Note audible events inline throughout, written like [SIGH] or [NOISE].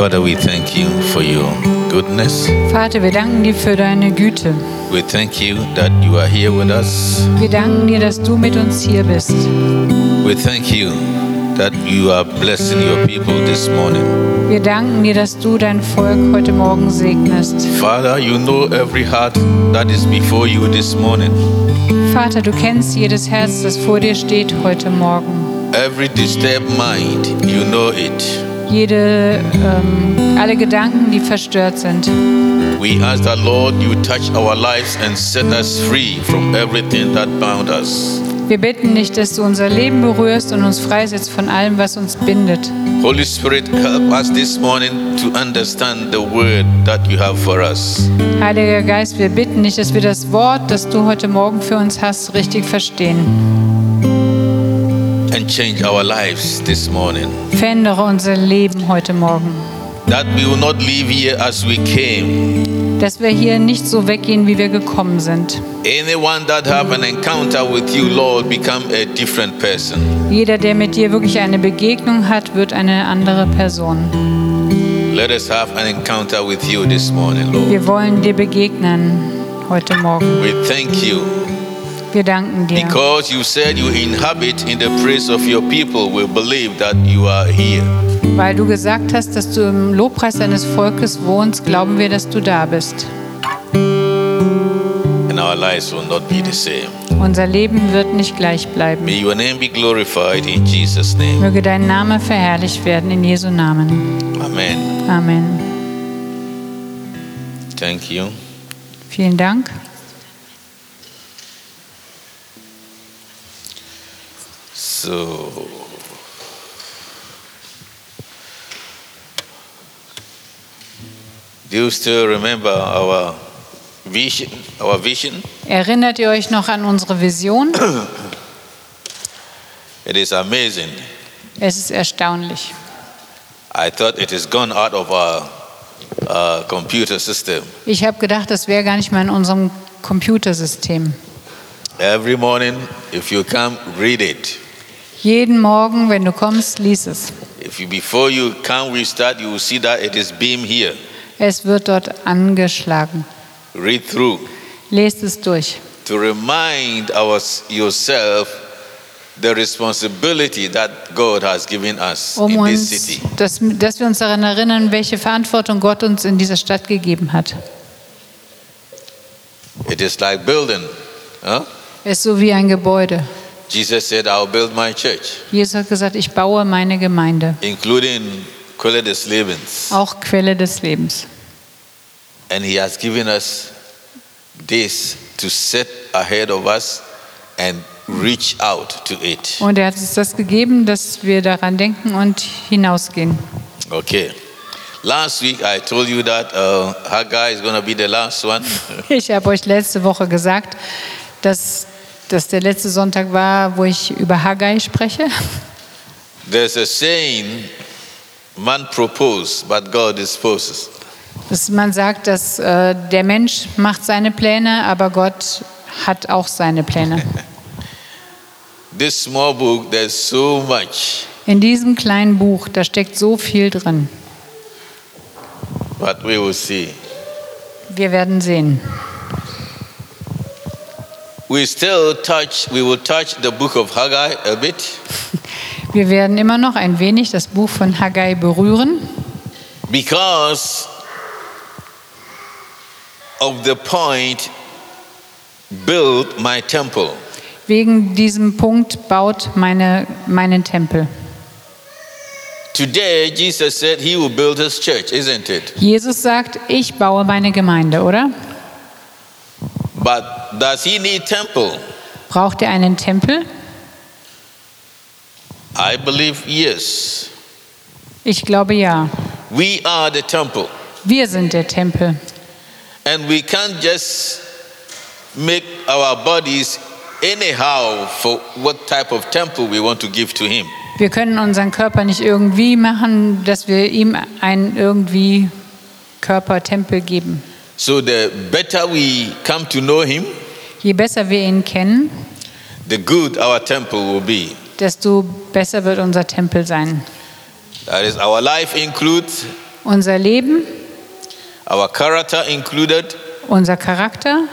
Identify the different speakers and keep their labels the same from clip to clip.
Speaker 1: Father, we thank you for your goodness.
Speaker 2: Vater, wir danken dir für deine Güte.
Speaker 1: We thank you that you are here with us.
Speaker 2: Wir danken dir, dass du mit uns hier bist.
Speaker 1: We thank you that you are blessing your people this morning.
Speaker 2: Wir danken dir, dass du dein Volk heute Morgen segnest.
Speaker 1: Father, you know every heart that is before you this morning.
Speaker 2: Vater, du kennst jedes Herz, das vor dir steht heute Morgen.
Speaker 1: Every disturbed mind, you know it.
Speaker 2: Jede, ähm, alle Gedanken, die verstört sind.
Speaker 1: We ask that, Lord, you touch our lives and set us free from everything that bound us.
Speaker 2: Wir bitten dich, dass du unser Leben berührst und uns freisetzt von allem, was uns bindet.
Speaker 1: Holy Spirit, help us this morning to understand the word that you have for us.
Speaker 2: Heiliger Geist, wir bitten dich, dass wir das Wort, das du heute Morgen für uns hast, richtig verstehen.
Speaker 1: Change our lives this morning.
Speaker 2: Verändere unser Leben heute Morgen.
Speaker 1: That we will not leave here as we came.
Speaker 2: Dass wir hier nicht so weggehen, wie wir gekommen sind.
Speaker 1: Anyone that have an encounter with you, Lord, become a different person.
Speaker 2: Jeder, der mit dir wirklich eine Begegnung hat, wird eine andere Person.
Speaker 1: Let us have an encounter with you this morning, Lord.
Speaker 2: Wir wollen dir begegnen heute Morgen.
Speaker 1: We thank you
Speaker 2: Wir danken dir,
Speaker 1: because you said you inhabit in the praise of your people. We believe that you are here.
Speaker 2: weil du gesagt hast, dass du im Lobpreis deines Volkes wohnst, glauben wir, dass du da bist.
Speaker 1: And our lives will not be the same.
Speaker 2: Unser Leben wird nicht gleich bleiben.
Speaker 1: May your name be glorified in Jesus' name.
Speaker 2: Möge dein Name verherrlicht werden in Jesu Namen.
Speaker 1: Amen.
Speaker 2: Amen.
Speaker 1: Thank you.
Speaker 2: Vielen Dank.
Speaker 1: So, do you still remember our vision? Our vision?
Speaker 2: Erinnert ihr euch noch an unsere Vision? [COUGHS]
Speaker 1: It is amazing.
Speaker 2: Es ist erstaunlich.
Speaker 1: I thought it is gone out of our uh, computer system.
Speaker 2: Ich habe gedacht, das wäre gar nicht mehr in unserem Computersystem.
Speaker 1: Every morning, if you come, read it.
Speaker 2: Jeden Morgen, wenn du kommst, lies es.
Speaker 1: If you, before you come restart, you will see that it is beam here.
Speaker 2: Es wird dort angeschlagen.
Speaker 1: Read through
Speaker 2: Lest es durch,
Speaker 1: to remind our, yourself the responsibility that God has given us
Speaker 2: um
Speaker 1: in this
Speaker 2: uns,
Speaker 1: city.
Speaker 2: dass, dass wir uns daran erinnern, welche Verantwortung Gott uns in dieser Stadt gegeben hat.
Speaker 1: It is like building. Huh?
Speaker 2: Es ist so wie ein Gebäude.
Speaker 1: Jesus said, I'll build my church,
Speaker 2: Jesus hat gesagt, ich baue meine Gemeinde,
Speaker 1: including Quelle des Lebens.
Speaker 2: auch Quelle des Lebens.
Speaker 1: And He has given us this to set ahead of us and reach out to it.
Speaker 2: Und er hat uns das gegeben, dass wir daran denken und hinausgehen.
Speaker 1: Okay. Last week I told you that uh, Haggai is going to be the last one. [LAUGHS]
Speaker 2: Ich habe euch letzte Woche gesagt, dass das der letzte Sonntag war, wo ich über Haggai spreche.
Speaker 1: There's a saying, man proposes, but God disposes.
Speaker 2: Dass man sagt, dass äh, der Mensch macht seine Pläne, aber Gott hat auch seine Pläne. [LAUGHS]
Speaker 1: This small book, there's so much,
Speaker 2: In diesem kleinen Buch, da steckt so viel drin.
Speaker 1: but we will see.
Speaker 2: Wir werden sehen.
Speaker 1: We still touch, we will touch the book of Haggai a bit, [LAUGHS]
Speaker 2: Wir werden immer noch ein wenig das Buch von Haggai berühren,
Speaker 1: because of the point, build my temple.
Speaker 2: wegen diesem Punkt baut meine, meinen Tempel.
Speaker 1: Today, Jesus said he will build his church, isn't it?
Speaker 2: Jesus sagt, ich baue meine Gemeinde, oder?
Speaker 1: But does he need temple?
Speaker 2: Braucht er einen Tempel?
Speaker 1: I believe yes.
Speaker 2: Ich glaube ja.
Speaker 1: We are the temple.
Speaker 2: Wir sind der Tempel.
Speaker 1: And we can't just make our bodies anyhow for what type of temple we want to give to him.
Speaker 2: Wir können unseren Körper nicht irgendwie machen, dass wir ihm einen irgendwie Körpertempel geben.
Speaker 1: So the better we come to know him,
Speaker 2: Je besser wir ihn kennen,
Speaker 1: the good our temple will be.
Speaker 2: desto besser wird unser Tempel sein.
Speaker 1: That is, our life includes
Speaker 2: Unser Leben,
Speaker 1: our character included,
Speaker 2: unser Charakter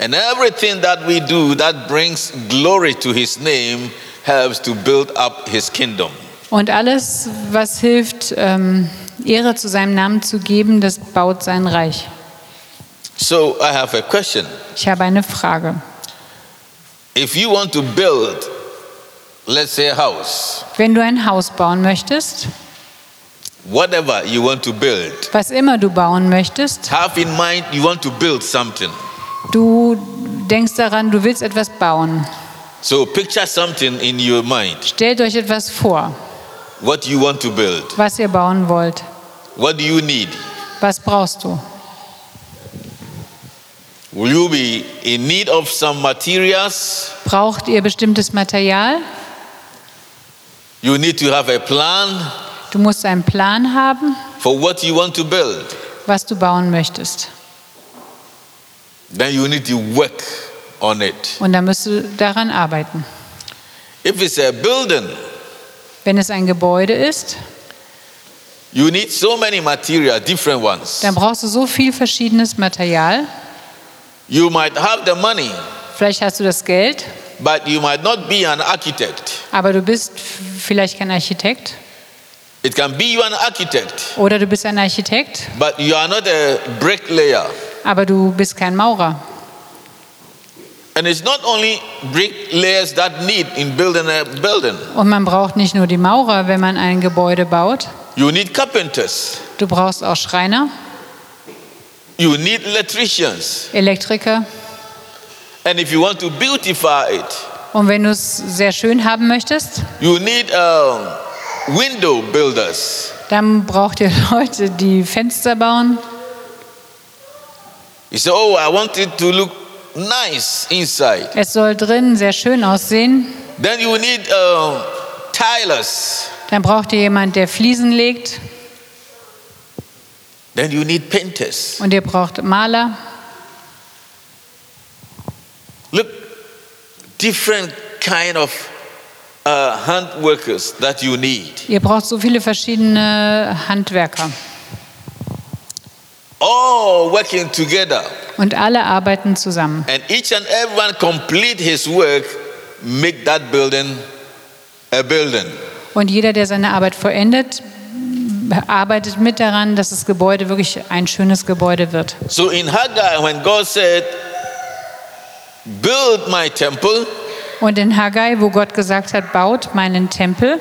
Speaker 1: and everything that we do that brings glory to His name helps to build up His kingdom.
Speaker 2: und alles, was hilft, ähm, Ehre zu seinem Namen zu geben, das baut sein Reich.
Speaker 1: So I have a question.
Speaker 2: Ich habe eine Frage.
Speaker 1: If you want to build, let's say a house,
Speaker 2: Wenn du ein Haus bauen möchtest,
Speaker 1: whatever you want to build,
Speaker 2: was immer du bauen möchtest,
Speaker 1: have in mind you want to build something.
Speaker 2: du denkst daran, du willst etwas bauen.
Speaker 1: So picture something in your mind,
Speaker 2: Stellt euch etwas vor,
Speaker 1: what you want to build.
Speaker 2: was ihr bauen wollt.
Speaker 1: What do you need?
Speaker 2: Was brauchst du?
Speaker 1: Will you be in need of some materials?
Speaker 2: Braucht ihr bestimmtes Material?
Speaker 1: You need to have a plan
Speaker 2: Du musst einen Plan haben,
Speaker 1: for what you want to build.
Speaker 2: was du bauen möchtest.
Speaker 1: Then you need to work on it.
Speaker 2: Und dann musst du daran arbeiten.
Speaker 1: If it's a building,
Speaker 2: Wenn es ein Gebäude ist,
Speaker 1: you need so many materials, different ones.
Speaker 2: dann brauchst du so viel verschiedenes Material.
Speaker 1: You might have the money,
Speaker 2: Vielleicht hast du das Geld,
Speaker 1: but you might not be an architect.
Speaker 2: aber du bist vielleicht kein Architekt.
Speaker 1: It can be you an architect,
Speaker 2: Oder du bist ein Architekt,
Speaker 1: but you are not a bricklayer.
Speaker 2: aber du bist kein Maurer.
Speaker 1: And it's not only bricklayers that need in building a building.
Speaker 2: Und man braucht nicht nur die Maurer, wenn man ein Gebäude baut.
Speaker 1: You need carpenters.
Speaker 2: Du brauchst auch Schreiner,
Speaker 1: You need electricians.
Speaker 2: Elektriker.
Speaker 1: And if you want to beautify it,
Speaker 2: Und wenn du es sehr schön haben möchtest,
Speaker 1: you need um, window builders.
Speaker 2: dann braucht ihr [LAUGHS] Leute, die Fenster bauen.
Speaker 1: You say, Oh, I want it to look nice inside.
Speaker 2: Es soll drin sehr schön aussehen.
Speaker 1: Then you need um, tilers.
Speaker 2: Dann braucht ihr jemand, der Fliesen legt.
Speaker 1: Then you need painters.
Speaker 2: Und ihr braucht Maler.
Speaker 1: Look, different kind of uh, hand workers that you need.
Speaker 2: Ihr braucht so viele verschiedene Handwerker.
Speaker 1: All working together.
Speaker 2: Und alle arbeiten zusammen.
Speaker 1: And each and everyone complete his work, make that building a building.
Speaker 2: Und jeder, der seine Arbeit vollendet, arbeitet mit daran, dass das Gebäude wirklich ein schönes Gebäude wird.
Speaker 1: So in Haggai, when God said, Build my temple,
Speaker 2: Und in Haggai, wo Gott gesagt hat, baut meinen Tempel,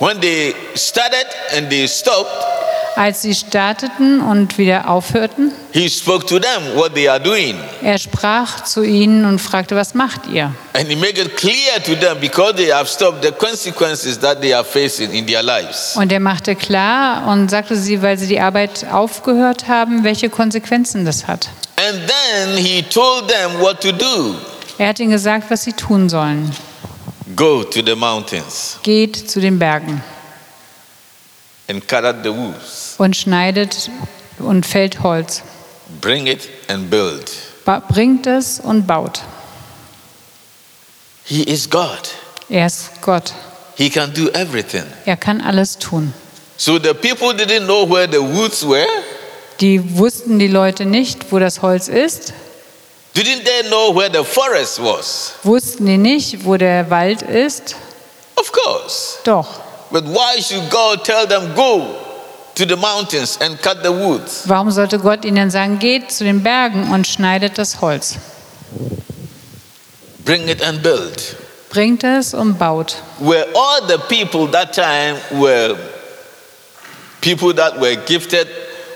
Speaker 1: when they started and they stopped,
Speaker 2: als sie starteten und wieder aufhörten,
Speaker 1: he spoke to them what they are doing.
Speaker 2: er sprach zu ihnen und fragte, was macht ihr?
Speaker 1: And he made it clear to them because they have stopped the consequences that they are facing in their lives.
Speaker 2: Und er machte klar und sagte sie, weil sie die Arbeit aufgehört haben, welche Konsequenzen das hat.
Speaker 1: And then he told them what to do
Speaker 2: Er hat ihnen gesagt, was sie tun sollen.
Speaker 1: go to the mountains
Speaker 2: Geht zu den Bergen
Speaker 1: and cut out the woods,
Speaker 2: und schneidet und fällt Holz.
Speaker 1: bring it and build.
Speaker 2: Ba bringt es und baut.
Speaker 1: He is God,
Speaker 2: Er ist Gott.
Speaker 1: He can do everything.
Speaker 2: Er kann alles tun.
Speaker 1: So the people didn't know where the woods were.
Speaker 2: Die wussten die Leute nicht, wo das Holz ist.
Speaker 1: Didn't they know where the forest was?
Speaker 2: Wussten die nicht, wo der Wald ist.
Speaker 1: Of course.
Speaker 2: Doch.
Speaker 1: But why should God tell them, go to the mountains and cut the woods?
Speaker 2: Warum sollte Gott ihnen sagen, geht zu den Bergen und schneidet das Holz?
Speaker 1: Bring it and build.
Speaker 2: Bringt es und baut.
Speaker 1: Were all the people that time were people that were gifted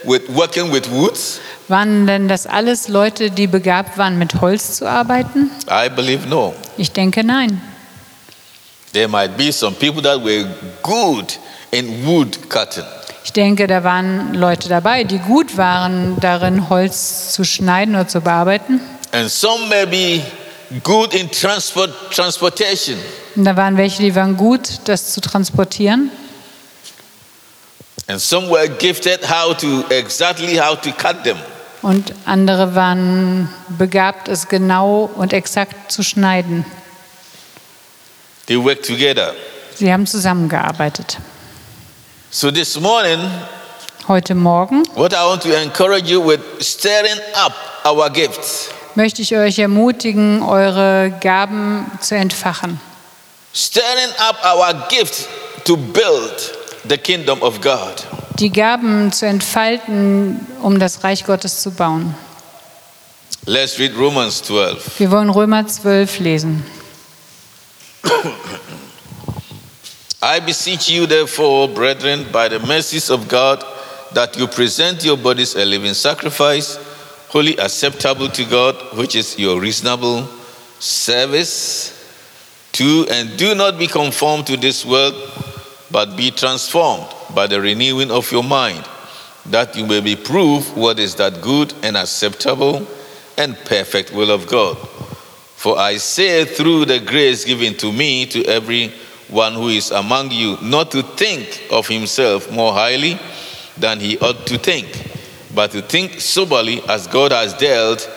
Speaker 1: with working with woods?
Speaker 2: Waren denn das alles Leute, die begabt waren, mit Holz zu arbeiten?
Speaker 1: I believe no.
Speaker 2: Ich denke nein.
Speaker 1: There might be some people that were good in wood cutting.
Speaker 2: Ich denke, da waren Leute dabei, die gut waren, darin Holz zu schneiden oder zu bearbeiten.
Speaker 1: And some may be good in transport, transportation.
Speaker 2: Und da waren welche, die waren gut, das zu transportieren.
Speaker 1: And some were gifted how to exactly how to cut them.
Speaker 2: Und andere waren begabt, es genau und exakt zu schneiden.
Speaker 1: They work together.
Speaker 2: Sie haben zusammengearbeitet.
Speaker 1: So this morning,
Speaker 2: Heute Morgen
Speaker 1: what I want to encourage you with stirring up our gifts.
Speaker 2: möchte ich euch ermutigen, eure Gaben zu entfachen.
Speaker 1: Stirring up our gifts to build the kingdom of God.
Speaker 2: Die Gaben zu entfalten, um das Reich Gottes zu bauen.
Speaker 1: Let's read Romans 12.
Speaker 2: Wir wollen Römer 12 lesen. [COUGHS]
Speaker 1: I beseech you, therefore, brethren, by the mercies of God, that you present your bodies a living sacrifice, wholly acceptable to God, which is your reasonable service. Two, and do not be conformed to this world, but be transformed by the renewing of your mind, that you may be proved what is that good and acceptable and perfect will of God. For I say, through the grace given to me, to every one who is among you, not to think of himself more highly than he ought to think, but to think soberly as God has dealt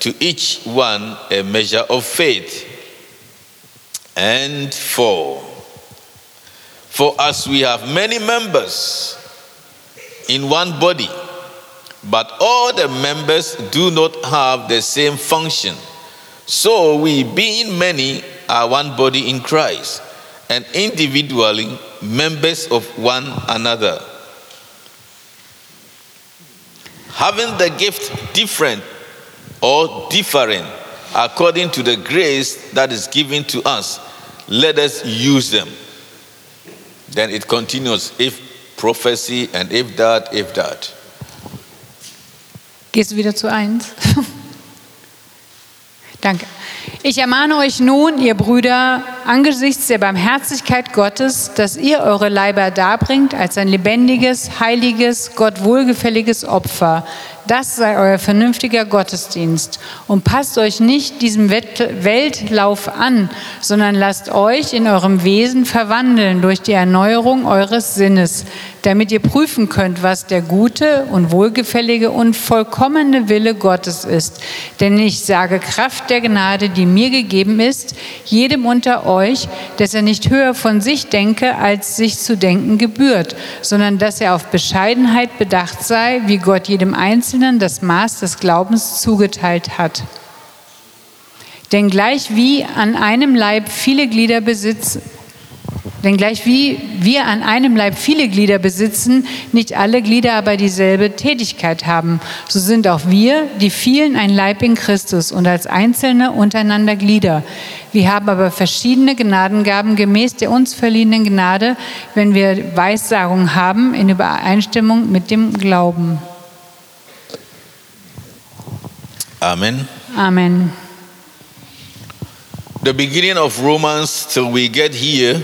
Speaker 1: to each one a measure of faith. And four, for as we have many members in one body, but all the members do not have the same function. So we, being many, are one body in Christ, and individually members of one another. Having the gift different or differing according to the grace that is given to us, let us use them. Then it continues if prophecy and if that, if that.
Speaker 2: Gehst du wieder zu eins? [LAUGHS] Danke. Ich ermahne euch nun, ihr Brüder, angesichts der Barmherzigkeit Gottes, dass ihr eure Leiber darbringt als ein lebendiges, heiliges, Gott wohlgefälliges Opfer. Das sei euer vernünftiger Gottesdienst. Und passt euch nicht diesem Weltlauf an, sondern lasst euch in eurem Wesen verwandeln durch die Erneuerung eures Sinnes, damit ihr prüfen könnt, was der gute und wohlgefällige und vollkommene Wille Gottes ist. Denn ich sage Kraft der Gnade, die mir gegeben ist, jedem unter euch, dass er nicht höher von sich denke, als sich zu denken gebührt, sondern dass er auf Bescheidenheit bedacht sei, wie Gott jedem Einzelnen das Maß des Glaubens zugeteilt hat. Denn gleich wie an einem Leib viele Glieder besitzen, denn gleich wie wir an einem Leib viele Glieder besitzen, nicht alle Glieder aber dieselbe Tätigkeit haben, so sind auch wir, die vielen, ein Leib in Christus und als Einzelne untereinander Glieder. Wir haben aber verschiedene Gnadengaben gemäß der uns verliehenen Gnade, wenn wir Weissagung haben, in Übereinstimmung mit dem Glauben.
Speaker 1: Amen.
Speaker 2: Amen.
Speaker 1: The beginning of Romans till we get here,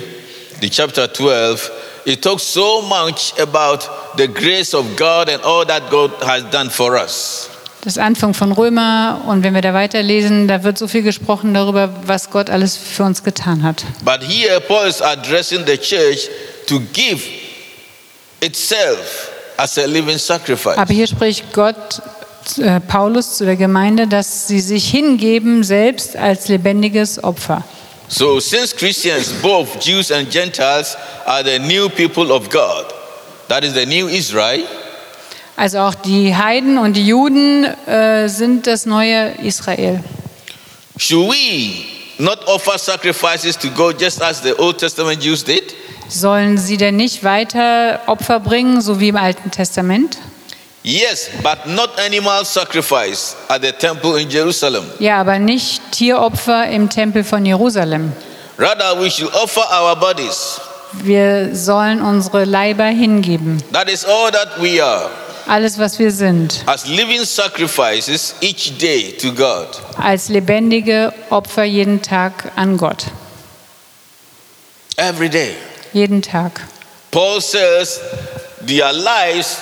Speaker 1: the chapter 12, it talks so much about the grace of God and all that God has done for us.
Speaker 2: Das Anfang von Römer und wenn wir da weiterlesen, da wird so viel gesprochen darüber, was Gott alles für uns getan hat.
Speaker 1: But here, Paul is addressing the church to give itself as a living sacrifice.
Speaker 2: Aber hier spricht Gott, äh, Paulus zu der Gemeinde, dass sie sich hingeben selbst als lebendiges Opfer.
Speaker 1: So, since Christians, both Jews and Gentiles, are the new people of God, that is the new Israel,
Speaker 2: Also auch die Heiden und die Juden äh, sind das neue Israel.
Speaker 1: should we not offer sacrifices to God just as the Old Testament Jews did?
Speaker 2: Sollen sie denn nicht weiter Opfer bringen, so wie im Alten Testament?
Speaker 1: Yes, but not animal sacrifice at the temple in Jerusalem.
Speaker 2: Ja, aber nicht Tieropfer im Tempel von Jerusalem.
Speaker 1: Rather, we should offer our bodies.
Speaker 2: Wir sollen unsere Leiber hingeben,
Speaker 1: That is all that we are,
Speaker 2: alles was wir sind,
Speaker 1: as living sacrifices each day to God.
Speaker 2: als lebendige Opfer jeden Tag an Gott.
Speaker 1: Every day.
Speaker 2: Jeden Tag.
Speaker 1: Paul says their lives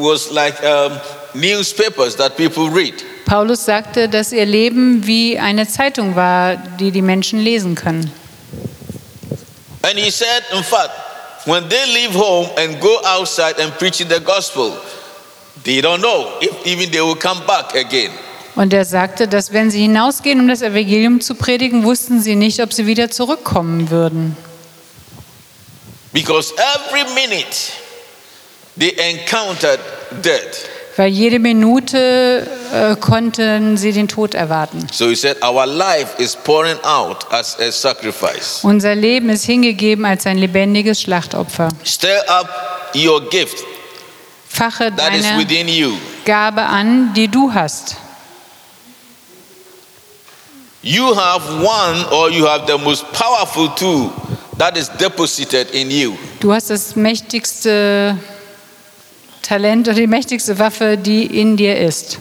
Speaker 1: was like um, newspapers that people read.
Speaker 2: Paulus sagte, dass ihr Leben wie eine Zeitung war, die die Menschen lesen können.
Speaker 1: And he said, in fact, when they leave home and go outside and preach the gospel, they don't know if even they will come back again.
Speaker 2: Und er sagte, dass wenn sie hinausgehen, um das Evangelium zu predigen, wussten sie nicht, ob sie wieder zurückkommen würden.
Speaker 1: Because every minute they encountered death.
Speaker 2: Weil jede Minute äh, konnten sie den Tod erwarten.
Speaker 1: So he said, Our life is pouring out as a sacrifice.
Speaker 2: Unser Leben ist hingegeben als ein lebendiges Schlachtopfer.
Speaker 1: Stir up your gift
Speaker 2: Fache
Speaker 1: that is
Speaker 2: deine
Speaker 1: within you.
Speaker 2: Gabe an, die du hast.
Speaker 1: You have one, or you have the most powerful tool that is deposited in you.
Speaker 2: Du hast das mächtigste Talent oder die mächtigste Waffe, die in dir ist.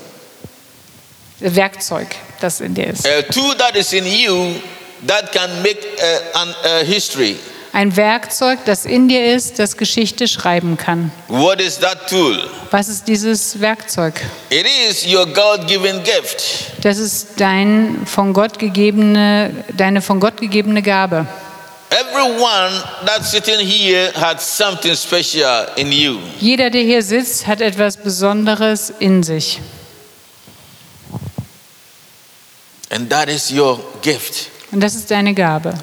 Speaker 2: Werkzeug, das in dir ist.
Speaker 1: A tool that is in you that can make a, an, a history.
Speaker 2: Ein Werkzeug, das in dir ist, das Geschichte schreiben kann.
Speaker 1: What is that tool?
Speaker 2: Was ist dieses Werkzeug?
Speaker 1: It is your God given gift.
Speaker 2: Das ist dein von Gott gegebene, deine von Gott gegebene Gabe.
Speaker 1: Everyone that's sitting here had something special in you.
Speaker 2: Jeder, der hier sitzt, hat etwas Besonderes in sich.
Speaker 1: And that is your gift.
Speaker 2: Und das ist deine Gabe.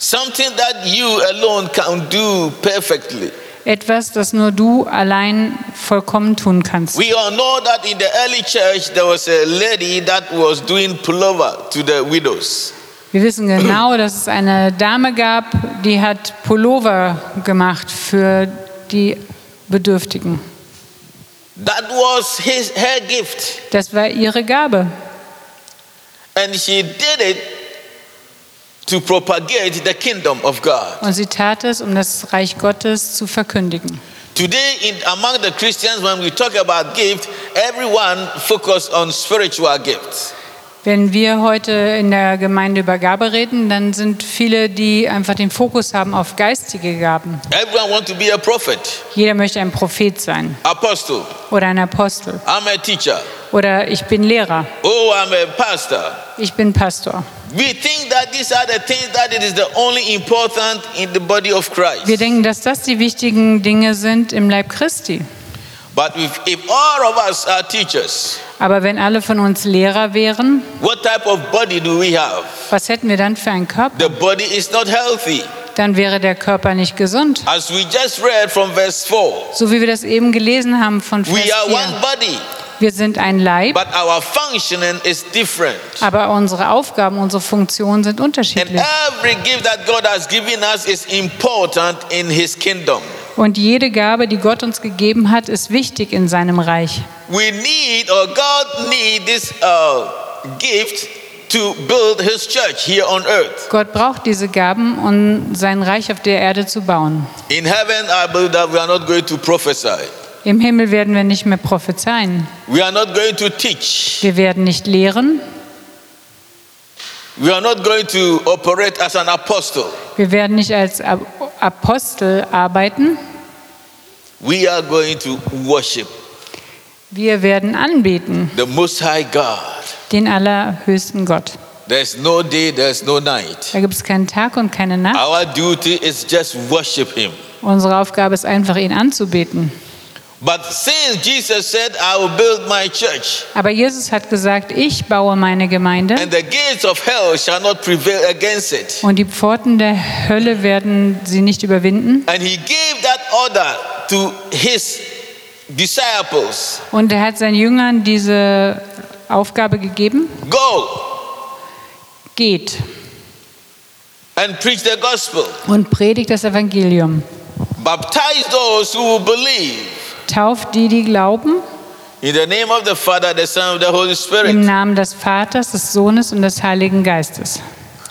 Speaker 1: Something that you alone can do perfectly.
Speaker 2: Etwas, das nur du allein vollkommen tun kannst.
Speaker 1: We all know that in the early church there was a lady that was doing pullover to the widows.
Speaker 2: Wir wissen genau, dass es eine Dame gab, die hat Pullover gemacht für die Bedürftigen.
Speaker 1: That was his her gift.
Speaker 2: Das war ihre Gabe.
Speaker 1: And she did it to propagate the kingdom of God.
Speaker 2: Und sie tat es, um das Reich Gottes zu verkündigen.
Speaker 1: Today, in, among the Christians, when we talk about gift, everyone focus on spiritual gifts.
Speaker 2: Wenn wir heute in der Gemeinde über Gabe reden, dann sind viele, die einfach den Fokus haben auf geistige Gaben.
Speaker 1: Everyone want to be a prophet,
Speaker 2: Jeder möchte ein Prophet sein
Speaker 1: apostle.
Speaker 2: oder ein Apostel
Speaker 1: I'm a teacher.
Speaker 2: oder ich bin Lehrer,
Speaker 1: Oh, I'm a pastor.
Speaker 2: ich bin Pastor. Wir denken, dass das die wichtigen Dinge sind im Leib Christi.
Speaker 1: But if, if all of us are teachers,
Speaker 2: Aber wenn alle von uns Lehrer wären,
Speaker 1: what type of body do we have?
Speaker 2: was hätten wir dann für einen Körper?
Speaker 1: The body is not healthy.
Speaker 2: Dann wäre der Körper nicht gesund.
Speaker 1: As we just read from verse 4,
Speaker 2: So wie wir das eben gelesen haben von Vers
Speaker 1: we are one
Speaker 2: 4.
Speaker 1: body,
Speaker 2: Wir sind ein Leib,
Speaker 1: but our functioning is different.
Speaker 2: aber unsere Aufgaben, unsere Funktionen sind
Speaker 1: And
Speaker 2: unterschiedlich.
Speaker 1: every gift that God has given us is important in His kingdom.
Speaker 2: Und jede Gabe, die Gott uns gegeben hat, ist wichtig in seinem Reich.
Speaker 1: We need, or God need this uh, gift to build His church here on earth.
Speaker 2: Gott braucht diese Gaben, um sein Reich auf der Erde zu bauen.
Speaker 1: In heaven, I believe that we are not going to prophesy.
Speaker 2: Im Himmel werden wir nicht mehr prophezeien.
Speaker 1: We are not going to teach.
Speaker 2: Wir werden nicht lehren.
Speaker 1: We are not going to operate as an apostle.
Speaker 2: Wir werden nicht als Ap- Apostel arbeiten.
Speaker 1: We are going to worship
Speaker 2: Wir werden anbeten,
Speaker 1: the Most High God.
Speaker 2: den allerhöchsten Gott.
Speaker 1: There's no day, there's no night.
Speaker 2: Da gibt es keinen Tag und keine Nacht.
Speaker 1: Our duty is just worship Him.
Speaker 2: Unsere Aufgabe ist einfach, ihn anzubeten.
Speaker 1: But since Jesus said, I will build my church,
Speaker 2: Aber Jesus hat gesagt, ich baue meine Gemeinde
Speaker 1: and the gates of hell shall not prevail against it.
Speaker 2: und die Pforten der Hölle werden sie nicht überwinden.
Speaker 1: And He gave that order to His disciples
Speaker 2: Und er hat seinen Jüngern diese Aufgabe gegeben,
Speaker 1: Go
Speaker 2: geht
Speaker 1: and preach the gospel.
Speaker 2: und predigt das Evangelium.
Speaker 1: Baptize those who believe
Speaker 2: Tauft die, die glauben,
Speaker 1: in the name of the Father, the Son, and the Holy
Speaker 2: im
Speaker 1: Spirit.
Speaker 2: Namen des Vaters, des Sohnes und des Heiligen Geistes.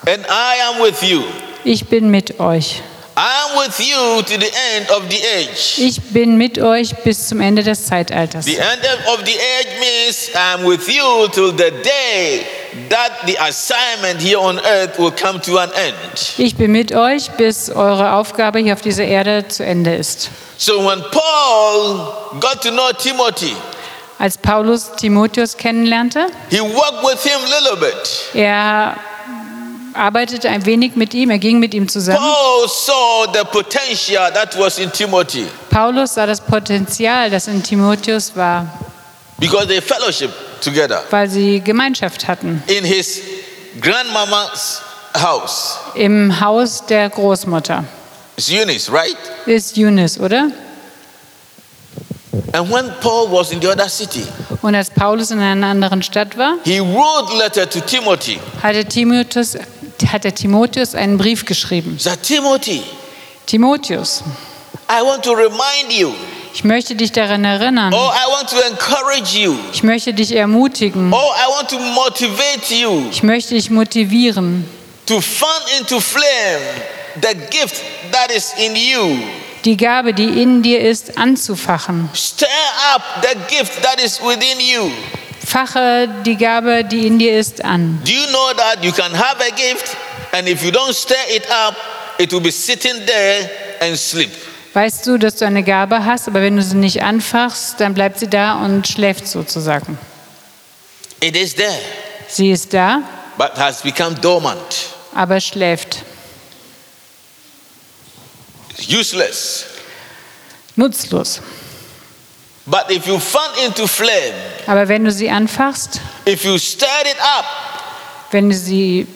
Speaker 1: And I am with you.
Speaker 2: Ich bin mit euch.
Speaker 1: I am with you to the end of the age.
Speaker 2: Ich bin mit euch bis zum Ende des Zeitalters.
Speaker 1: The end of the age means I'm with you till the day that the assignment here on earth will come to an end.
Speaker 2: Ich bin mit euch, bis eure Aufgabe hier auf dieser Erde zu Ende ist.
Speaker 1: So when Paul got to know Timothy,
Speaker 2: Als Paulus Timotheus kennenlernte,
Speaker 1: he worked with him a little bit.
Speaker 2: er arbeitete ein wenig mit ihm, er ging mit ihm zusammen.
Speaker 1: Paul saw the potential that was in Timothy
Speaker 2: Paulus sah das Potenzial, das in Timotheus war,
Speaker 1: because they fellowship together
Speaker 2: weil sie Gemeinschaft hatten
Speaker 1: in his grandmama's house.
Speaker 2: im Haus der Großmutter.
Speaker 1: It's Eunice, right?
Speaker 2: Ist Eunice, oder?
Speaker 1: And when Paul was in the other city,
Speaker 2: Und als Paulus in einer anderen Stadt war,
Speaker 1: he wrote letter to Timothy.
Speaker 2: hatte Timotheus, hat der Timotheus einen Brief geschrieben.
Speaker 1: Said, Timothy,
Speaker 2: Timotheus,
Speaker 1: I want to remind you,
Speaker 2: ich möchte dich daran erinnern.
Speaker 1: or I want to encourage you,
Speaker 2: Ich möchte dich ermutigen.
Speaker 1: or I want to motivate you
Speaker 2: Ich möchte dich motivieren,
Speaker 1: to fan into flame the gift that is in you.
Speaker 2: die Gabe, die in dir ist, anzufachen.
Speaker 1: Stir up the gift that is within you.
Speaker 2: Fache die Gabe, die in dir ist, an.
Speaker 1: Do you know that you can have a gift, and if you don't stir it up, it will be sitting there and sleep?
Speaker 2: Weißt du, dass du eine Gabe hast, aber wenn du sie nicht anfachst, dann bleibt sie da und schläft sozusagen.
Speaker 1: It is there,
Speaker 2: Sie ist da,
Speaker 1: but has become dormant,
Speaker 2: aber schläft.
Speaker 1: useless.
Speaker 2: Nutzlos.
Speaker 1: But if you fan into flame,
Speaker 2: Aber wenn du sie anfachst,
Speaker 1: if you stir it up,
Speaker 2: wenn du sie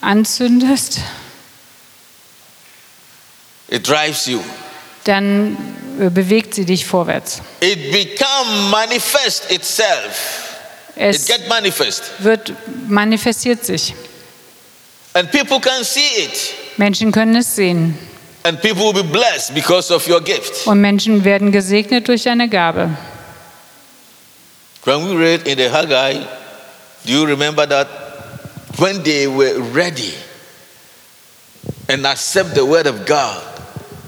Speaker 2: anzündest,
Speaker 1: it drives you.
Speaker 2: dann äh, bewegt sie dich vorwärts.
Speaker 1: It become manifest itself. It
Speaker 2: Es
Speaker 1: get manifest,
Speaker 2: wird manifestiert sich.
Speaker 1: and people can see it,
Speaker 2: Menschen können es sehen
Speaker 1: and people will be blessed because of your gift.
Speaker 2: und Menschen werden gesegnet durch deine Gabe.
Speaker 1: When we read in the Haggai, do you remember that when they were ready and accept the word of God,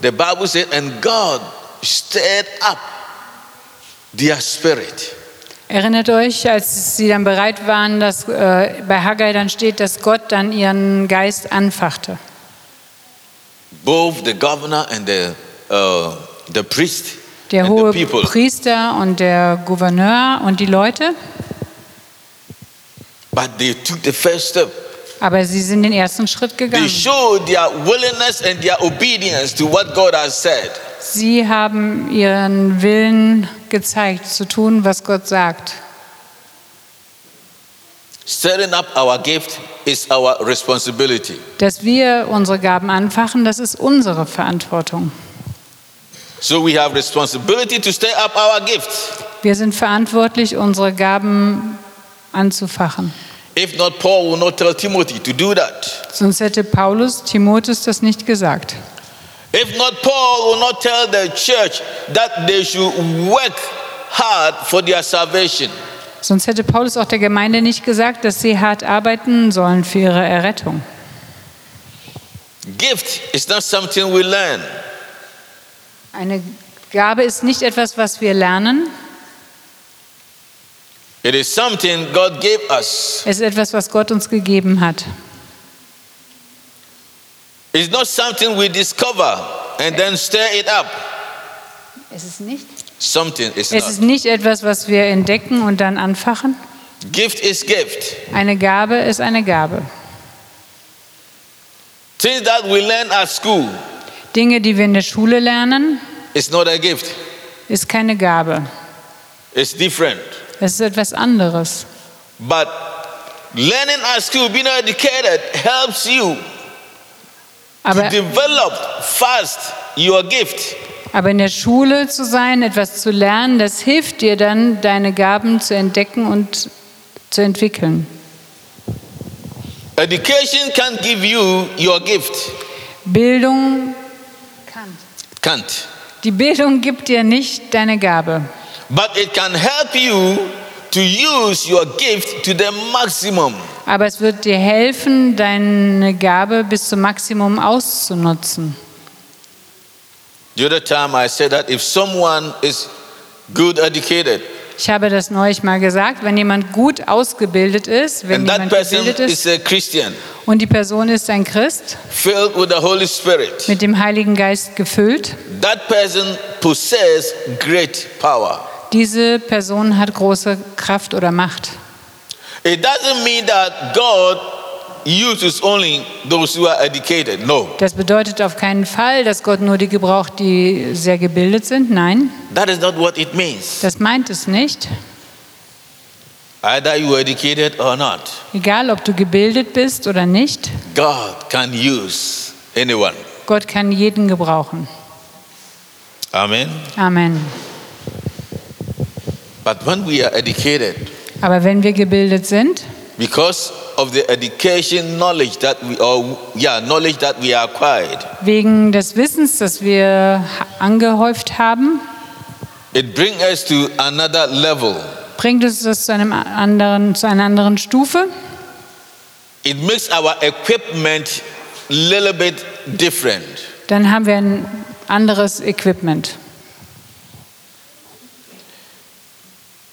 Speaker 1: the Bible said, and God stirred up their spirit.
Speaker 2: Erinnert euch, als sie dann bereit waren, dass äh, bei Haggai dann steht, dass Gott dann ihren Geist anfachte.
Speaker 1: Both the governor and the, uh, the priest
Speaker 2: Der
Speaker 1: and
Speaker 2: hohe. Priester und der Gouverneur und die Leute,
Speaker 1: But they took the first step.
Speaker 2: aber sie sind den ersten Schritt
Speaker 1: They
Speaker 2: gegangen.
Speaker 1: showed their willingness and their obedience to what God has said.
Speaker 2: Sie haben ihren Willen gezeigt, zu tun, was Gott sagt.
Speaker 1: Stirring up our gift is our responsibility.
Speaker 2: Dass wir unsere Gaben anfachen, das ist unsere Verantwortung.
Speaker 1: So we have responsibility to stir up our gift.
Speaker 2: Wir sind verantwortlich, unsere Gaben anzufachen.
Speaker 1: If not, Paul will not tell Timothy to do that.
Speaker 2: Sonst hätte Paulus Timotheus das nicht gesagt.
Speaker 1: If not, Paul will not tell the church that they should work hard for their salvation.
Speaker 2: Sonst hätte Paulus auch der Gemeinde nicht gesagt, dass sie hart arbeiten sollen für ihre Errettung.
Speaker 1: Gift is not something we learn.
Speaker 2: Eine Gabe ist nicht etwas, was wir lernen.
Speaker 1: It is something God gave us.
Speaker 2: Es ist etwas, was Gott uns gegeben hat.
Speaker 1: It's not something we discover and then stir it up.
Speaker 2: Es ist nicht.
Speaker 1: Something is
Speaker 2: Es ist nicht etwas, was wir entdecken und dann anfachen.
Speaker 1: Gift is gift.
Speaker 2: Eine Gabe ist eine Gabe.
Speaker 1: Things that we learn at school
Speaker 2: Dinge, die wir in der Schule lernen,
Speaker 1: is not a gift.
Speaker 2: ist keine Gabe.
Speaker 1: It's different.
Speaker 2: Es ist etwas anderes.
Speaker 1: But learning at school, being educated, helps you
Speaker 2: Aber,
Speaker 1: to develop fast your gift.
Speaker 2: Aber in der Schule zu sein, etwas zu lernen, das hilft dir dann, deine Gaben zu entdecken und zu entwickeln.
Speaker 1: Education can give you your gift.
Speaker 2: Bildung
Speaker 1: Can't.
Speaker 2: Die Bildung gibt dir nicht deine Gabe,
Speaker 1: But it can help you to use your gift to the maximum.
Speaker 2: aber es wird dir helfen, deine Gabe bis zum Maximum auszunutzen.
Speaker 1: The other time I said that if someone is good educated
Speaker 2: Ich habe das neulich mal gesagt, wenn jemand gut ausgebildet ist, wenn
Speaker 1: and that
Speaker 2: jemand
Speaker 1: person
Speaker 2: gebildet
Speaker 1: is
Speaker 2: ist
Speaker 1: a Christian,
Speaker 2: und die Person ist ein Christ,
Speaker 1: filled with the Holy Spirit,
Speaker 2: mit dem Heiligen Geist gefüllt,
Speaker 1: that person possess great power.
Speaker 2: diese Person hat große Kraft oder Macht.
Speaker 1: It doesn't mean that God uses only those who are educated. No,
Speaker 2: Das bedeutet auf keinen Fall, dass Gott nur die gebraucht, die sehr gebildet sind. Nein,
Speaker 1: that is not what it means.
Speaker 2: das meint es nicht.
Speaker 1: Either you are educated or not,
Speaker 2: Egal, ob du gebildet bist oder nicht,
Speaker 1: God can use anyone.
Speaker 2: Gott kann jeden gebrauchen.
Speaker 1: Amen.
Speaker 2: Amen.
Speaker 1: But when we are educated,
Speaker 2: Aber wenn wir gebildet sind,
Speaker 1: because of the education knowledge that we or yeah knowledge that we acquired
Speaker 2: wegen des Wissens, das wir angehäuft haben,
Speaker 1: it brings us to another level
Speaker 2: bringt es das zu, einem anderen, zu einer anderen Stufe.
Speaker 1: it makes our equipment little bit different
Speaker 2: Dann haben wir ein anderes Equipment.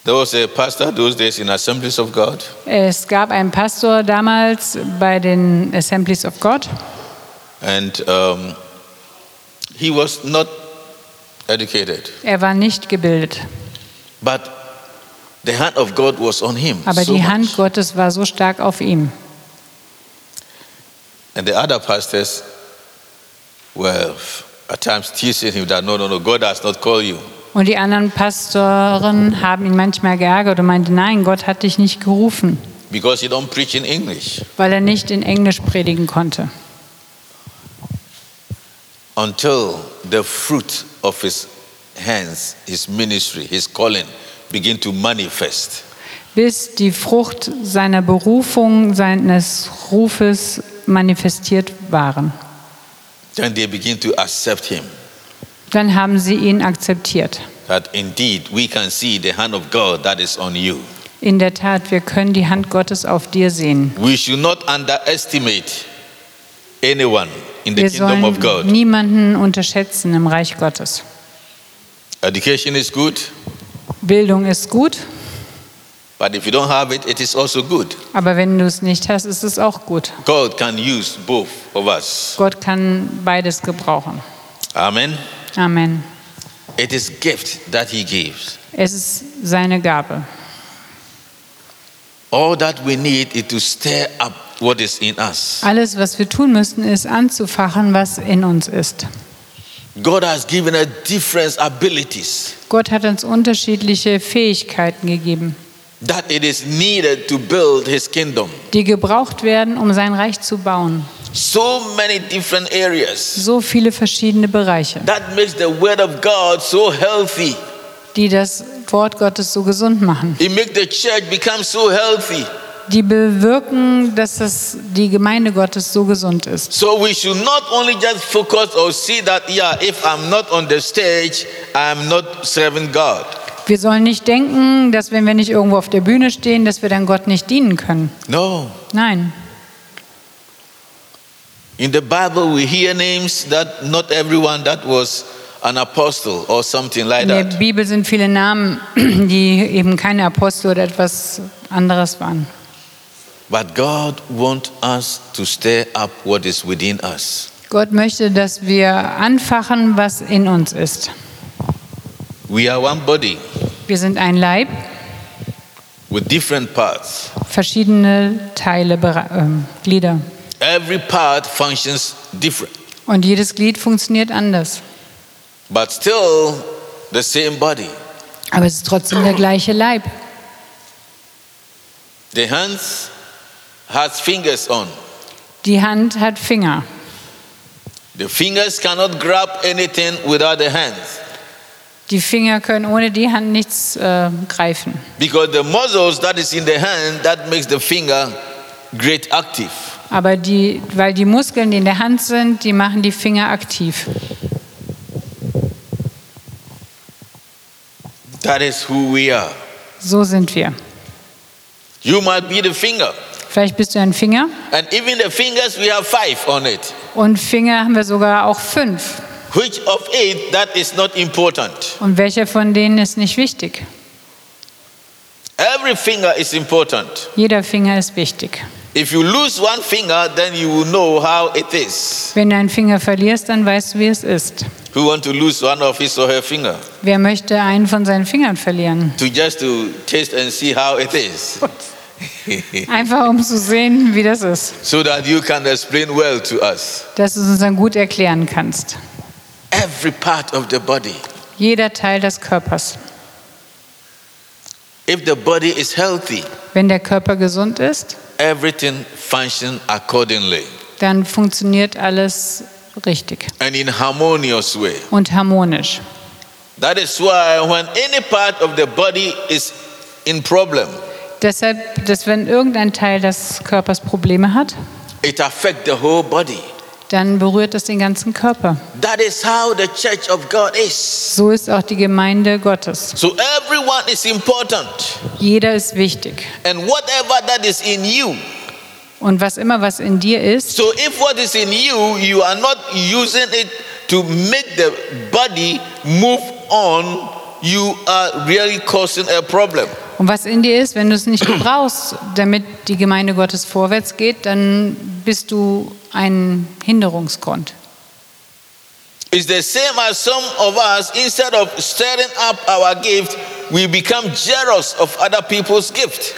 Speaker 1: There was a pastor those days in assemblies of god.
Speaker 2: Es gab einen Pastor damals bei den Assemblies of God.
Speaker 1: And um, he was not educated.
Speaker 2: Er war nicht gebildet,
Speaker 1: but the hand of god was on him
Speaker 2: aber
Speaker 1: so
Speaker 2: die
Speaker 1: much.
Speaker 2: Hand Gottes war so stark auf ihm.
Speaker 1: and the other pastors were at times teasing him that no no no god has not called you
Speaker 2: Und die anderen Pastoren haben ihn manchmal geärgert und meinte, nein, Gott hat dich nicht gerufen,
Speaker 1: because you don't preach in english
Speaker 2: weil er nicht in Englisch predigen konnte.
Speaker 1: until the fruit of his hands, his ministry, his calling begin to manifest.
Speaker 2: Bis die Frucht seiner Berufung, seines Rufes manifestiert waren.
Speaker 1: Then they begin to accept him.
Speaker 2: Dann haben sie ihn akzeptiert.
Speaker 1: That indeed we can see the hand of God that is on you.
Speaker 2: In der Tat, wir können die Hand Gottes auf dir sehen.
Speaker 1: We should not underestimate anyone in the
Speaker 2: Wir
Speaker 1: kingdom of God.
Speaker 2: niemanden unterschätzen im Reich Gottes.
Speaker 1: Education is good,
Speaker 2: Bildung ist gut,
Speaker 1: but if you don't have it, it is also good.
Speaker 2: aber wenn du es nicht hast, ist es auch gut.
Speaker 1: God can use both of us.
Speaker 2: Gott kann beides gebrauchen.
Speaker 1: Amen.
Speaker 2: Amen.
Speaker 1: It is gift that he gives.
Speaker 2: Es ist seine Gabe.
Speaker 1: All that we need is to stir up what is in us.
Speaker 2: Alles, was wir tun müssten, ist anzufachen, was in uns ist.
Speaker 1: God has given us different abilities
Speaker 2: Gott hat uns unterschiedliche Fähigkeiten gegeben,
Speaker 1: that it is needed to build his kingdom.
Speaker 2: die gebraucht werden, um sein Reich zu bauen.
Speaker 1: So many different areas.
Speaker 2: So viele verschiedene Bereiche,
Speaker 1: That makes the word of God so healthy.
Speaker 2: die das Wort Gottes so gesund machen.
Speaker 1: It makes the church become so healthy.
Speaker 2: Die bewirken, dass das, die Gemeinde Gottes so gesund ist.
Speaker 1: So we should not only just focus or see that, yeah, if I'm not on the stage, I'm not serving God.
Speaker 2: Wir sollen nicht denken, dass wenn wir nicht irgendwo auf der Bühne stehen, dass wir dann Gott nicht dienen können.
Speaker 1: No.
Speaker 2: Nein.
Speaker 1: In the Bible, we hear names that not everyone that was an apostle or something like
Speaker 2: In der
Speaker 1: that.
Speaker 2: Bibel sind viele Namen, [CLEARS THROAT] die eben keine Apostel oder etwas anderes waren.
Speaker 1: But God wants us to stir up what is within us.
Speaker 2: Gott möchte, dass wir anfachen, was in uns ist.
Speaker 1: We are one body
Speaker 2: Wir sind ein Leib,
Speaker 1: with different parts.
Speaker 2: verschiedene Teile, ähm, Glieder.
Speaker 1: Every part functions different,
Speaker 2: Und jedes Glied funktioniert anders.
Speaker 1: but still the same body.
Speaker 2: Aber es ist trotzdem der gleiche Leib.
Speaker 1: The hands has fingers on.
Speaker 2: Die Hand hat Finger.
Speaker 1: The fingers cannot grab anything without the hands
Speaker 2: Die Finger können ohne die Hand nichts äh, greifen.
Speaker 1: because the muscles that is in the hand that makes the finger great active.
Speaker 2: Aber die, weil die Muskeln, die in der Hand sind, die machen die Finger aktiv.
Speaker 1: That is who we are.
Speaker 2: So sind wir.
Speaker 1: You might be the finger,
Speaker 2: Vielleicht bist du ein Finger
Speaker 1: and even the fingers we have five on it.
Speaker 2: und Finger haben wir sogar auch fünf.
Speaker 1: Which of it that is not important?
Speaker 2: Und welcher von denen ist nicht wichtig?
Speaker 1: Every finger is important.
Speaker 2: Jeder Finger ist wichtig.
Speaker 1: If you lose one finger, then you will know how it is.
Speaker 2: Wenn du einen Finger verlierst, dann weißt du, wie es ist.
Speaker 1: Who want to lose one of his or her finger?
Speaker 2: Wer möchte einen von seinen Fingern verlieren?
Speaker 1: To just to taste and see how it is. [LAUGHS]
Speaker 2: Einfach um zu sehen, wie das ist.
Speaker 1: so that you can explain well to us.
Speaker 2: Dass du es uns dann gut erklären kannst.
Speaker 1: Every part of the body.
Speaker 2: Jeder Teil des Körpers.
Speaker 1: If the body is healthy,
Speaker 2: Wenn der Körper gesund ist,
Speaker 1: everything functions accordingly
Speaker 2: dann funktioniert alles richtig
Speaker 1: and in harmonious way.
Speaker 2: und harmonisch.
Speaker 1: That is why when any part of the body is in problem,
Speaker 2: Deshalb, dass wenn irgendein Teil des Körpers Probleme hat,
Speaker 1: it affects the whole body.
Speaker 2: Dann berührt das den ganzen Körper.
Speaker 1: That is how the church of God is.
Speaker 2: So ist auch die Gemeinde Gottes.
Speaker 1: So everyone is important.
Speaker 2: Jeder ist wichtig.
Speaker 1: And whatever that is in you.
Speaker 2: Und was immer was in dir ist,
Speaker 1: So if what is in you, you are not using it to make the body move on, you are really causing a problem.
Speaker 2: und was in dir ist, wenn du es nicht [CLEARS THROAT] brauchst, damit die Gemeinde Gottes vorwärts geht, dann bist du ein Hinderungsgrund.
Speaker 1: It's the same as some of us, instead of stirring up our gift, we become jealous of other people's gift.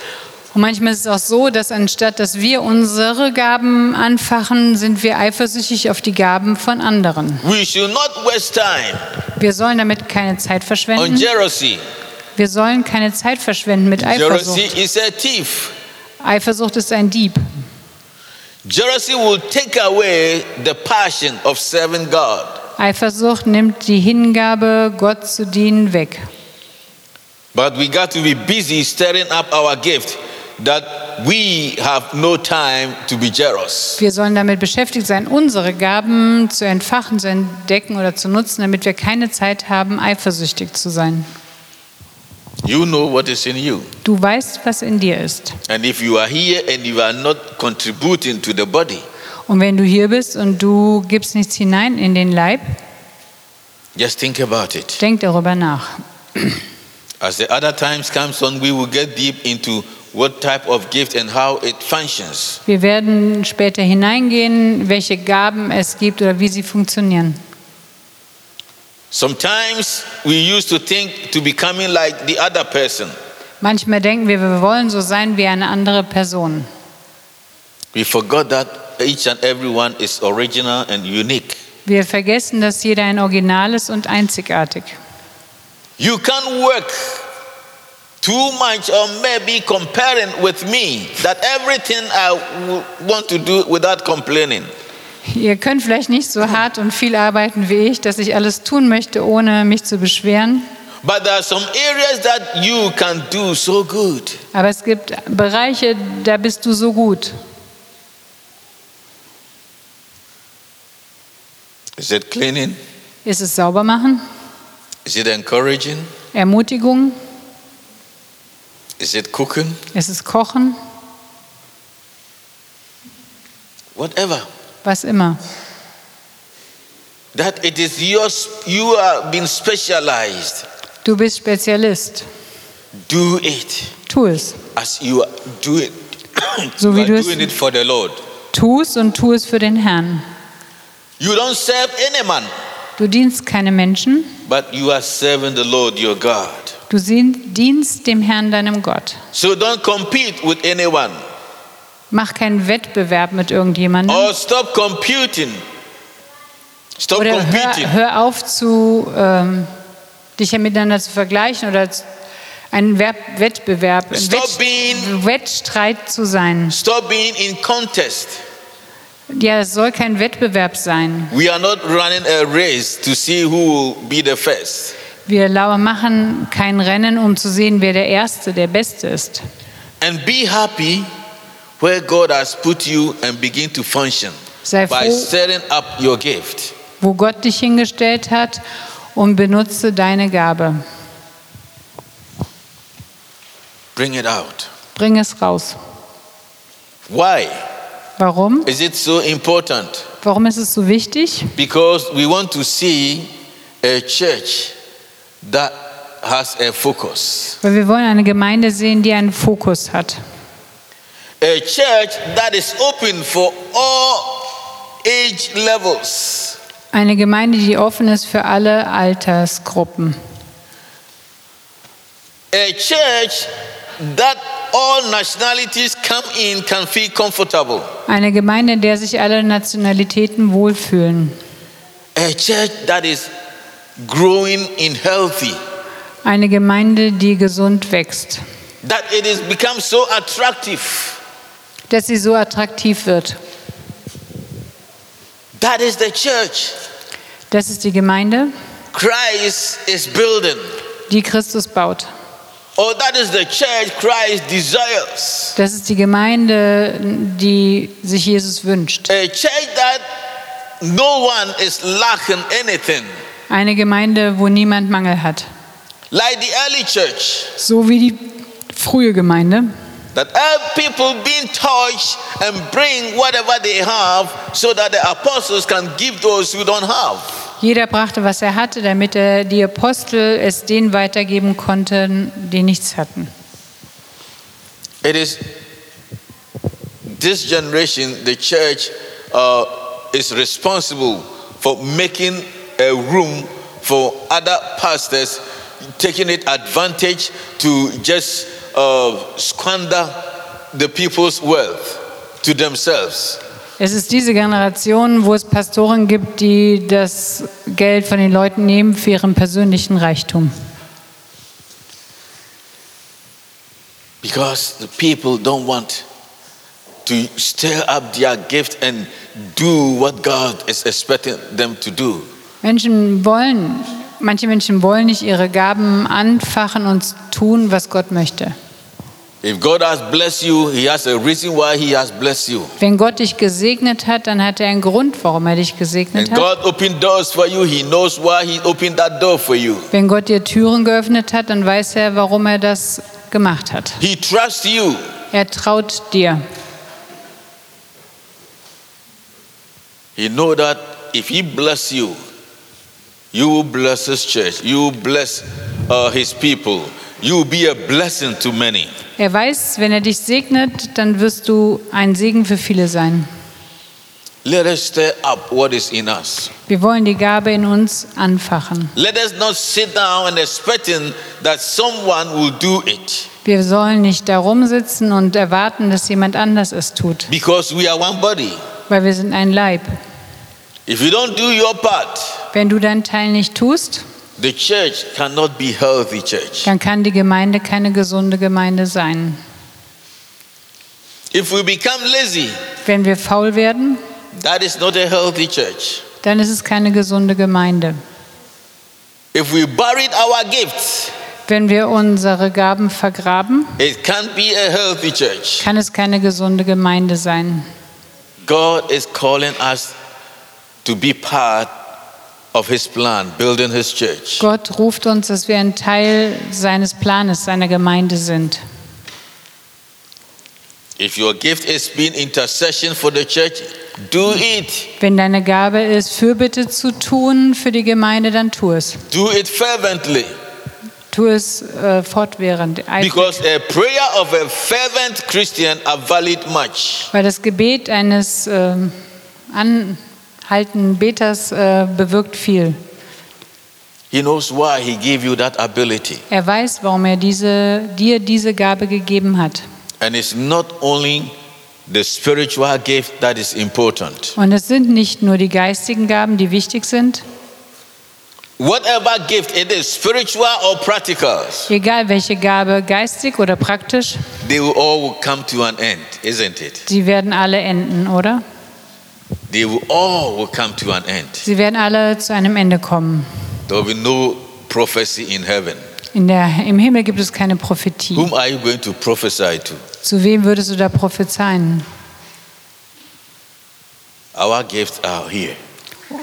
Speaker 2: Und manchmal ist es auch so, dass anstatt dass wir unsere Gaben anfachen, sind wir eifersüchtig auf die Gaben von anderen. Wir sollen damit keine Zeit verschwenden. Wir sollen keine Zeit verschwenden mit Eifersucht. Eifersucht ist ein Dieb.
Speaker 1: Jealousy will take away the passion of serving God.
Speaker 2: Eifersucht nimmt die Hingabe, Gott zu dienen, weg.
Speaker 1: But we got to be busy stirring up our gift that we have no time to be jealous.
Speaker 2: Wir sollen damit beschäftigt sein, unsere Gaben zu entfachen, zu entdecken oder zu nutzen, damit wir keine Zeit haben, eifersüchtig zu sein.
Speaker 1: You know what is in you.
Speaker 2: Du weißt, was in dir ist.
Speaker 1: And if you are here and you are not contributing to the body,
Speaker 2: Und wenn du hier bist und du gibst nichts hinein in den Leib,
Speaker 1: just think about it.
Speaker 2: denk darüber nach.
Speaker 1: As the other times comes on, we will get deep into what type of gift and how it functions.
Speaker 2: Wir werden später hineingehen, welche Gaben es gibt oder wie sie funktionieren.
Speaker 1: Sometimes we used to think to becoming like the other person.
Speaker 2: Manchmal denken wir, wir wollen so sein wie eine andere Person.
Speaker 1: We forgot that each and every one is original and unique.
Speaker 2: Wir vergessen, dass jeder ein Original ist und einzigartig.
Speaker 1: You can't work too much or maybe comparing with me that everything I want to do without complaining.
Speaker 2: Ihr könnt vielleicht nicht so hart und viel arbeiten wie ich, dass ich alles tun möchte, ohne mich zu beschweren.
Speaker 1: But there are some areas that you can do so good.
Speaker 2: Aber es gibt Bereiche, da bist du so gut.
Speaker 1: Is it cleaning?
Speaker 2: Ist es sauber machen?
Speaker 1: Is it encouraging?
Speaker 2: Ermutigung?
Speaker 1: Is it cooking?
Speaker 2: Ist es Kochen?
Speaker 1: Whatever.
Speaker 2: Was immer.
Speaker 1: That it is yours, you are being specialized.
Speaker 2: Du bist Spezialist.
Speaker 1: Do it
Speaker 2: Tu es.
Speaker 1: as you are do it. [COUGHS]
Speaker 2: So wie du es-
Speaker 1: doing it for the Lord.
Speaker 2: Tu es und tu es für den Herrn.
Speaker 1: You don't serve any man,
Speaker 2: Du dienst keine Menschen,
Speaker 1: but you are serving the Lord your God.
Speaker 2: du dienst dem Herrn, deinem Gott.
Speaker 1: So don't compete with anyone
Speaker 2: Mach keinen Wettbewerb mit irgendjemandem.
Speaker 1: or stop computing. Stop
Speaker 2: Oder
Speaker 1: competing.
Speaker 2: hör, hör auf, zu, ähm, dich ja miteinander zu vergleichen oder z- ein Werb Wettbewerb, ein
Speaker 1: Stop
Speaker 2: Wett
Speaker 1: being-
Speaker 2: Wettstreit zu sein.
Speaker 1: Stop being in contest.
Speaker 2: Ja, es soll kein Wettbewerb sein.
Speaker 1: We are not running a race to see who will be the first.
Speaker 2: Wir machen kein Rennen, um zu sehen, wer der Erste, der Beste ist.
Speaker 1: And be happy where God has put you and begin to function
Speaker 2: Sei
Speaker 1: by setting up your gift.
Speaker 2: wo Gott dich hingestellt hat und benutze deine Gabe.
Speaker 1: Bring it out.
Speaker 2: Bring es raus.
Speaker 1: Why
Speaker 2: Warum?
Speaker 1: is it so important?
Speaker 2: Warum ist es so wichtig?
Speaker 1: Because we want to see a church that has a focus.
Speaker 2: Weil wir wollen eine Gemeinde sehen, die einen Fokus hat.
Speaker 1: A church that is open for all age levels.
Speaker 2: Eine Gemeinde, die offen ist für alle Altersgruppen.
Speaker 1: A church that all nationalities come in can feel comfortable.
Speaker 2: Eine Gemeinde, in der sich alle Nationalitäten wohlfühlen.
Speaker 1: A church that is growing in healthy.
Speaker 2: Eine Gemeinde, die gesund wächst.
Speaker 1: That it is become so attractive.
Speaker 2: Dass sie so attraktiv wird.
Speaker 1: That is the church.
Speaker 2: Das ist die Gemeinde.
Speaker 1: Christ is building.
Speaker 2: die Christus baut.
Speaker 1: Or that is the church Christ desires.
Speaker 2: Das ist die Gemeinde, die sich Jesus wünscht.
Speaker 1: A church that no one is lacking anything.
Speaker 2: Eine Gemeinde, wo niemand Mangel hat.
Speaker 1: Like the early church.
Speaker 2: So wie die frühe Gemeinde.
Speaker 1: That all people being touched and bring whatever they have so that the apostles can give those who don't have.
Speaker 2: Jeder brachte, was er hatte, damit er, die Apostel es denen weitergeben konnten, die nichts hatten.
Speaker 1: It is this generation, the church uh, is responsible for making a room for other pastors, taking it advantage to just uh, squander the people's wealth to themselves.
Speaker 2: Es ist diese Generation, wo es Pastoren gibt, die das Geld von den Leuten nehmen für ihren persönlichen Reichtum.
Speaker 1: Because the people don't want to stir up their gift and do what God is expecting them to do.
Speaker 2: Menschen wollen, manche Menschen wollen nicht ihre Gaben anfachen und tun, was Gott möchte. Wenn Gott dich gesegnet hat, dann hat er einen Grund, warum er dich gesegnet
Speaker 1: And
Speaker 2: hat.
Speaker 1: God opened doors for you. He knows why He opened that door for you.
Speaker 2: Wenn Gott dir Türen geöffnet hat, dann weiß er, warum er das gemacht hat.
Speaker 1: He trusts you.
Speaker 2: Er traut dir.
Speaker 1: He know that if He bless you, you bless His church. You bless uh, His people. You be a blessing to many.
Speaker 2: Er weiß, wenn er dich segnet, dann wirst du ein Segen für viele sein.
Speaker 1: Let us stir up what is in us.
Speaker 2: Wir wollen die Gabe in uns anfachen.
Speaker 1: Let us not sit down and expecting that someone will do it
Speaker 2: Wir sollen nicht da rumsitzen und erwarten, dass jemand anders es tut,
Speaker 1: because we are one body.
Speaker 2: weil wir sind ein Leib.
Speaker 1: If you don't do your part,
Speaker 2: Wenn du deinen Teil nicht tust,
Speaker 1: the church cannot be healthy church.
Speaker 2: dann kann die Gemeinde keine gesunde Gemeinde sein.
Speaker 1: If we become lazy,
Speaker 2: Wenn wir faul werden,
Speaker 1: that is not a healthy church.
Speaker 2: dann ist es keine gesunde Gemeinde.
Speaker 1: If we buried our gifts,
Speaker 2: Wenn wir unsere Gaben vergraben,
Speaker 1: it can't be a healthy church.
Speaker 2: kann es keine gesunde Gemeinde sein.
Speaker 1: God is calling us to be part of his plan, building his church.
Speaker 2: Gott ruft uns, dass wir ein Teil seines Planes, seiner Gemeinde sind.
Speaker 1: If your gift is being intercession for the church, do it.
Speaker 2: Wenn deine Gabe ist, Fürbitte zu tun für die Gemeinde, dann tu es.
Speaker 1: Do it fervently.
Speaker 2: Tu es äh, fortwährend. eifrig.
Speaker 1: Because a prayer of a fervent Christian availeth much.
Speaker 2: Weil das Gebet eines ähm, anhaltenden Beters äh, bewirkt viel.
Speaker 1: He knows why he gave you that ability.
Speaker 2: Er weiß, warum er diese, dir diese Gabe gegeben hat.
Speaker 1: And it's not only the spiritual gift that is important.
Speaker 2: Und es sind nicht nur die geistigen Gaben, die wichtig sind.
Speaker 1: Whatever gift it is, spiritual or practical,
Speaker 2: Egal welche Gabe, geistig oder praktisch,
Speaker 1: they will all come to an end, isn't it?
Speaker 2: sie werden alle enden, oder?
Speaker 1: They will all will come to an end.
Speaker 2: Sie werden alle zu einem Ende kommen.
Speaker 1: There will be no prophecy in heaven.
Speaker 2: In der, Im Himmel gibt es keine Prophetie.
Speaker 1: Whom are you going to prophesy to?
Speaker 2: Zu wem würdest du da prophezeien?
Speaker 1: Our gifts are here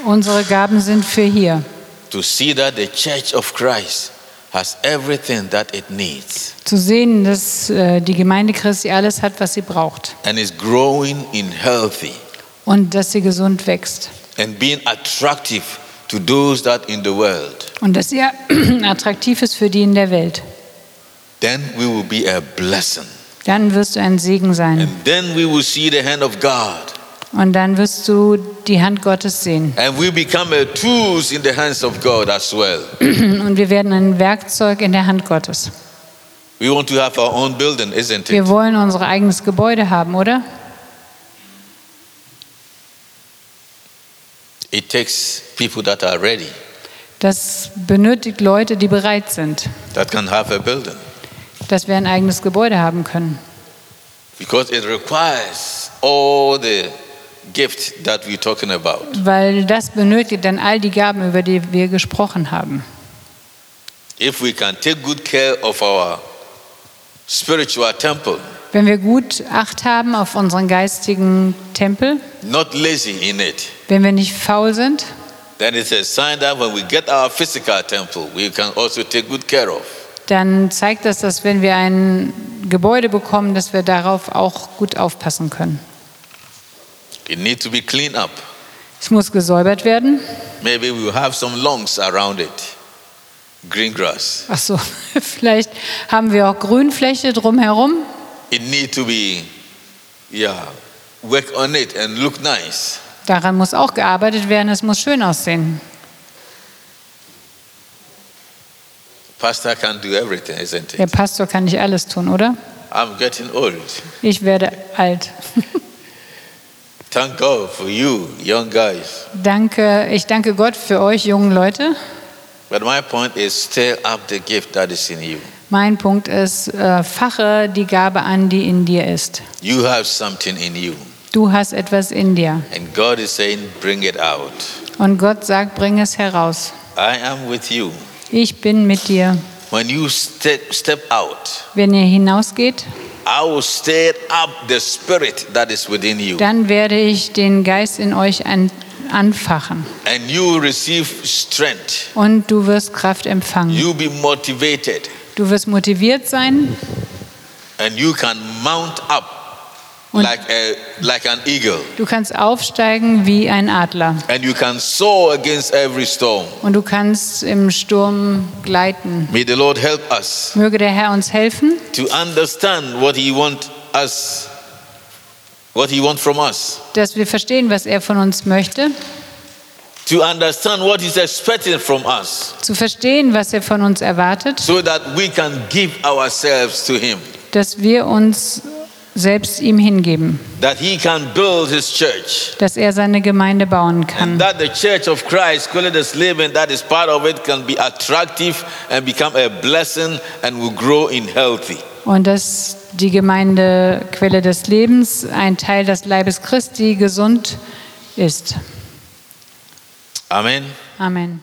Speaker 2: Unsere Gaben sind für hier.
Speaker 1: to see that the church of Christ has everything that it needs
Speaker 2: Zu sehen, dass äh, die Gemeinde Christi alles hat, was sie braucht.
Speaker 1: and is growing in healthy
Speaker 2: Und dass sie gesund wächst.
Speaker 1: and being attractive to those that in the world.
Speaker 2: Und dass sie [CLEARS THROAT] attraktiv ist für die in der Welt.
Speaker 1: Then we will be a blessing.
Speaker 2: Dann wirst du ein Segen sein.
Speaker 1: And then we will see the hand of God.
Speaker 2: Und dann wirst du die Hand Gottes sehen. [CLEARS THROAT]
Speaker 1: And we become a tools in the hands of God as well.
Speaker 2: Und wir werden ein Werkzeug in der Hand Gottes.
Speaker 1: We want to have our own building, isn't
Speaker 2: Wir wollen unser eigenes Gebäude haben, oder?
Speaker 1: It takes people that are ready,
Speaker 2: Das benötigt Leute, die bereit sind,
Speaker 1: that can have a building.
Speaker 2: dass wir ein eigenes Gebäude haben können.
Speaker 1: Because it requires all the gift that we're talking about.
Speaker 2: weil das benötigt dann all die Gaben, über die wir gesprochen haben.
Speaker 1: If we can take good care of our spiritual temple,
Speaker 2: Wenn wir gut Acht haben auf unseren geistigen Tempel,
Speaker 1: not lazy in it,
Speaker 2: wenn wir nicht faul sind,
Speaker 1: then it's a sign that when we get our physical temple, we can also take good care of.
Speaker 2: dann zeigt das, dass wenn wir ein Gebäude bekommen, dass wir darauf auch gut aufpassen können.
Speaker 1: It needs to be cleaned up.
Speaker 2: Es muss gesäubert werden.
Speaker 1: Maybe we'll have some lawns around it, green grass.
Speaker 2: Ach so, [LAUGHS] vielleicht haben wir auch Grünfläche drumherum.
Speaker 1: It needs to be, yeah, work on it and look nice.
Speaker 2: Daran muss auch gearbeitet werden. Es muss schön aussehen.
Speaker 1: Pastor can't do everything, isn't
Speaker 2: Der
Speaker 1: it?
Speaker 2: Pastor kann nicht alles tun, oder?
Speaker 1: I'm getting old.
Speaker 2: Ich werde alt. [LAUGHS]
Speaker 1: Thank God for you, young guys.
Speaker 2: Danke, ich danke Gott für euch jungen Leute.
Speaker 1: But my point is, stir up the gift that is in you.
Speaker 2: Mein Punkt ist, äh, fache die Gabe an, die in dir ist.
Speaker 1: You have something in you,
Speaker 2: Du hast etwas in dir.
Speaker 1: and God is saying, bring it out.
Speaker 2: Und Gott sagt, bring es heraus.
Speaker 1: I am with you.
Speaker 2: Ich bin mit dir.
Speaker 1: When you step, step out,
Speaker 2: Wenn ihr hinausgeht,
Speaker 1: I will stir up the spirit that is within you,
Speaker 2: dann werde ich den Geist in euch an, anfachen.
Speaker 1: and you will receive strength.
Speaker 2: Und du wirst Kraft empfangen.
Speaker 1: You'll be motivated,
Speaker 2: Du wirst motiviert sein
Speaker 1: and you can mount up like, a, like an eagle,
Speaker 2: Du kannst aufsteigen wie ein Adler.
Speaker 1: And you can soar against every storm.
Speaker 2: und du kannst im Sturm gleiten.
Speaker 1: May the Lord help us
Speaker 2: Möge der Herr uns helfen,
Speaker 1: to understand what He wants us, what He wants from us,
Speaker 2: dass wir verstehen, was er von uns möchte,
Speaker 1: to understand what He's expecting from us,
Speaker 2: zu verstehen, was er von uns erwartet,
Speaker 1: so that we can give ourselves to Him,
Speaker 2: dass wir uns selbst ihm hingeben,
Speaker 1: that He can build His church.
Speaker 2: dass er seine Gemeinde bauen
Speaker 1: And
Speaker 2: kann
Speaker 1: that the church of Christ, Quilladus Living, that is part of it, can be attractive and become a blessing and will grow in healthy.
Speaker 2: und dass die Gemeinde Quelle des Lebens, ein Teil des Leibes Christi, gesund ist.
Speaker 1: Amen.
Speaker 2: Amen.